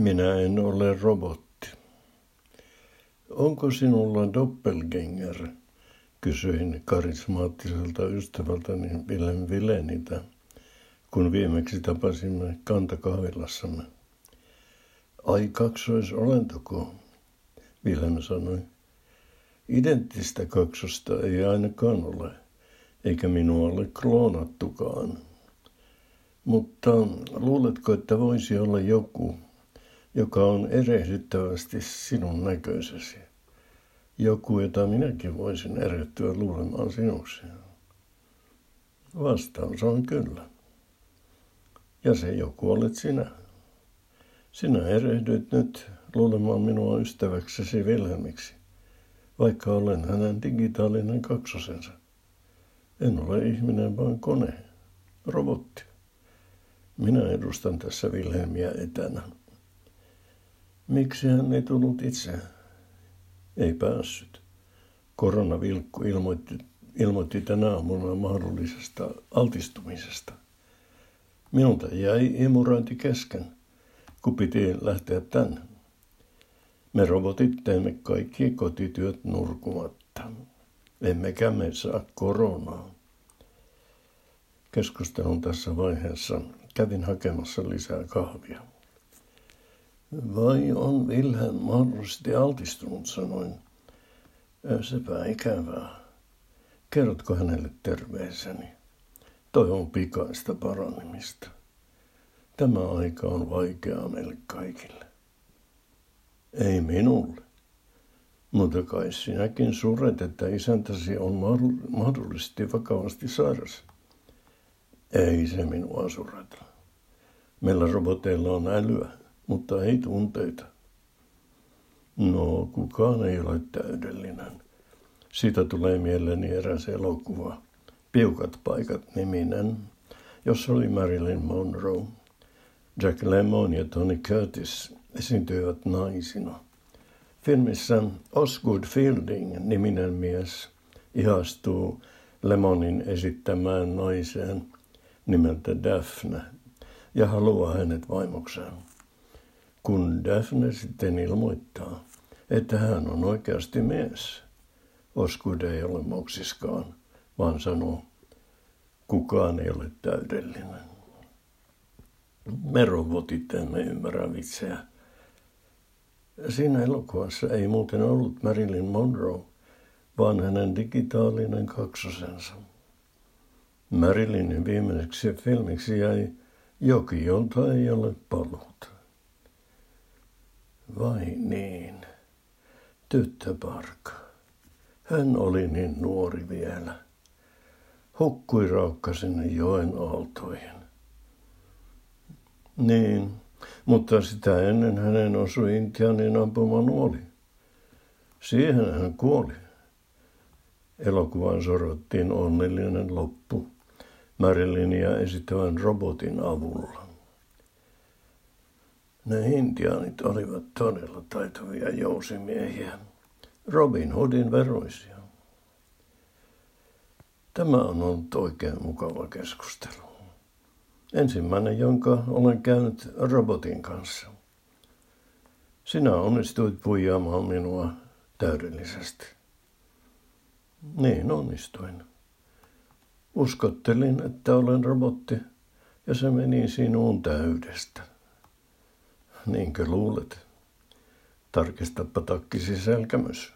Minä en ole robotti. Onko sinulla doppelgänger? Kysyin karismaattiselta ystävältäni Willem Vilenitä, kun viimeksi tapasimme kantakahvilassamme. Ai kaksoisolentoko? Wilhelm sanoi. Identtistä kaksosta ei ainakaan ole, eikä minua ole kloonattukaan. Mutta luuletko, että voisi olla joku, joka on erehdyttävästi sinun näköisesi? Joku, jota minäkin voisin erehtyä luulemaan sinuksi. Vastaus on kyllä. Ja se joku olet sinä. Sinä erehdyit nyt luulemaan minua ystäväksesi Vilhelmiksi, vaikka olen hänen digitaalinen kaksosensa. En ole ihminen, vaan kone, robotti. Minä edustan tässä Vilhelmiä etänä. Miksi hän ei tullut itse? Ei päässyt. Koronavilkku ilmoitti, ilmoitti tänä aamuna mahdollisesta altistumisesta. Minulta jäi imurointi kesken, kun piti lähteä tänne. Me robotit teemme kaikki kotityöt nurkumatta. Emmekä me saa koronaa. Keskustelun tässä vaiheessa kävin hakemassa lisää kahvia. Vai on Wilhelm mahdollisesti altistunut, sanoin. Sepä ikävää. Kerrotko hänelle terveiseni? Toivon pikaista paranemista. Tämä aika on vaikeaa meille kaikille. Ei minulle. Mutta kai sinäkin suret, että isäntäsi on mahdollisesti vakavasti sairas. Ei se minua sureta. Meillä roboteilla on älyä, mutta ei tunteita. No, kukaan ei ole täydellinen. Siitä tulee mieleeni eräs elokuva. Piukat paikat niminen, jossa oli Marilyn Monroe. Jack Lemmon ja Tony Curtis esiintyivät naisina. Filmissä Osgood Fielding niminen mies ihastuu Lemonin esittämään naiseen nimeltä Daphne ja haluaa hänet vaimokseen. Kun Daphne sitten ilmoittaa, että hän on oikeasti mies, Osgood ei ole moksiskaan, vaan sanoo, kukaan ei ole täydellinen. Me robotit emme ymmärrä vitsejä. Siinä elokuvassa ei muuten ollut Marilyn Monroe, vaan hänen digitaalinen kaksosensa. Marilynin viimeiseksi filmiksi jäi Joki, jolta ei ole paluuta. Vai niin, tyttöparka. Hän oli niin nuori vielä. Hukkui raukka sinne joen aaltoihin. Niin, mutta sitä ennen hänen osui Intianin ampuma nuoli. Siihen hän kuoli. Elokuvan sorvattiin onnellinen loppu Marilynia esittävän robotin avulla. Ne intiaanit olivat todella taitavia jousimiehiä, Robin Hoodin veroisia. Tämä on ollut oikein mukava keskustelu. Ensimmäinen, jonka olen käynyt robotin kanssa. Sinä onnistuit puijaamaan minua täydellisesti. Niin onnistuin. Uskottelin, että olen robotti, ja se meni sinuun täydestä. Niinkö luulet? Tarkistapa takkisi selkämys.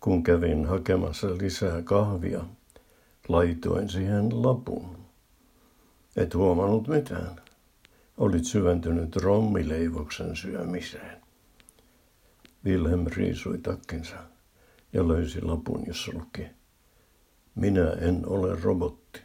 Kun kävin hakemassa lisää kahvia, laitoin siihen lapun. Et huomannut mitään. Olit syventynyt rommileivoksen syömiseen. Wilhelm riisui takkinsa ja löysi lapun, jossa luki. Minä en ole robotti.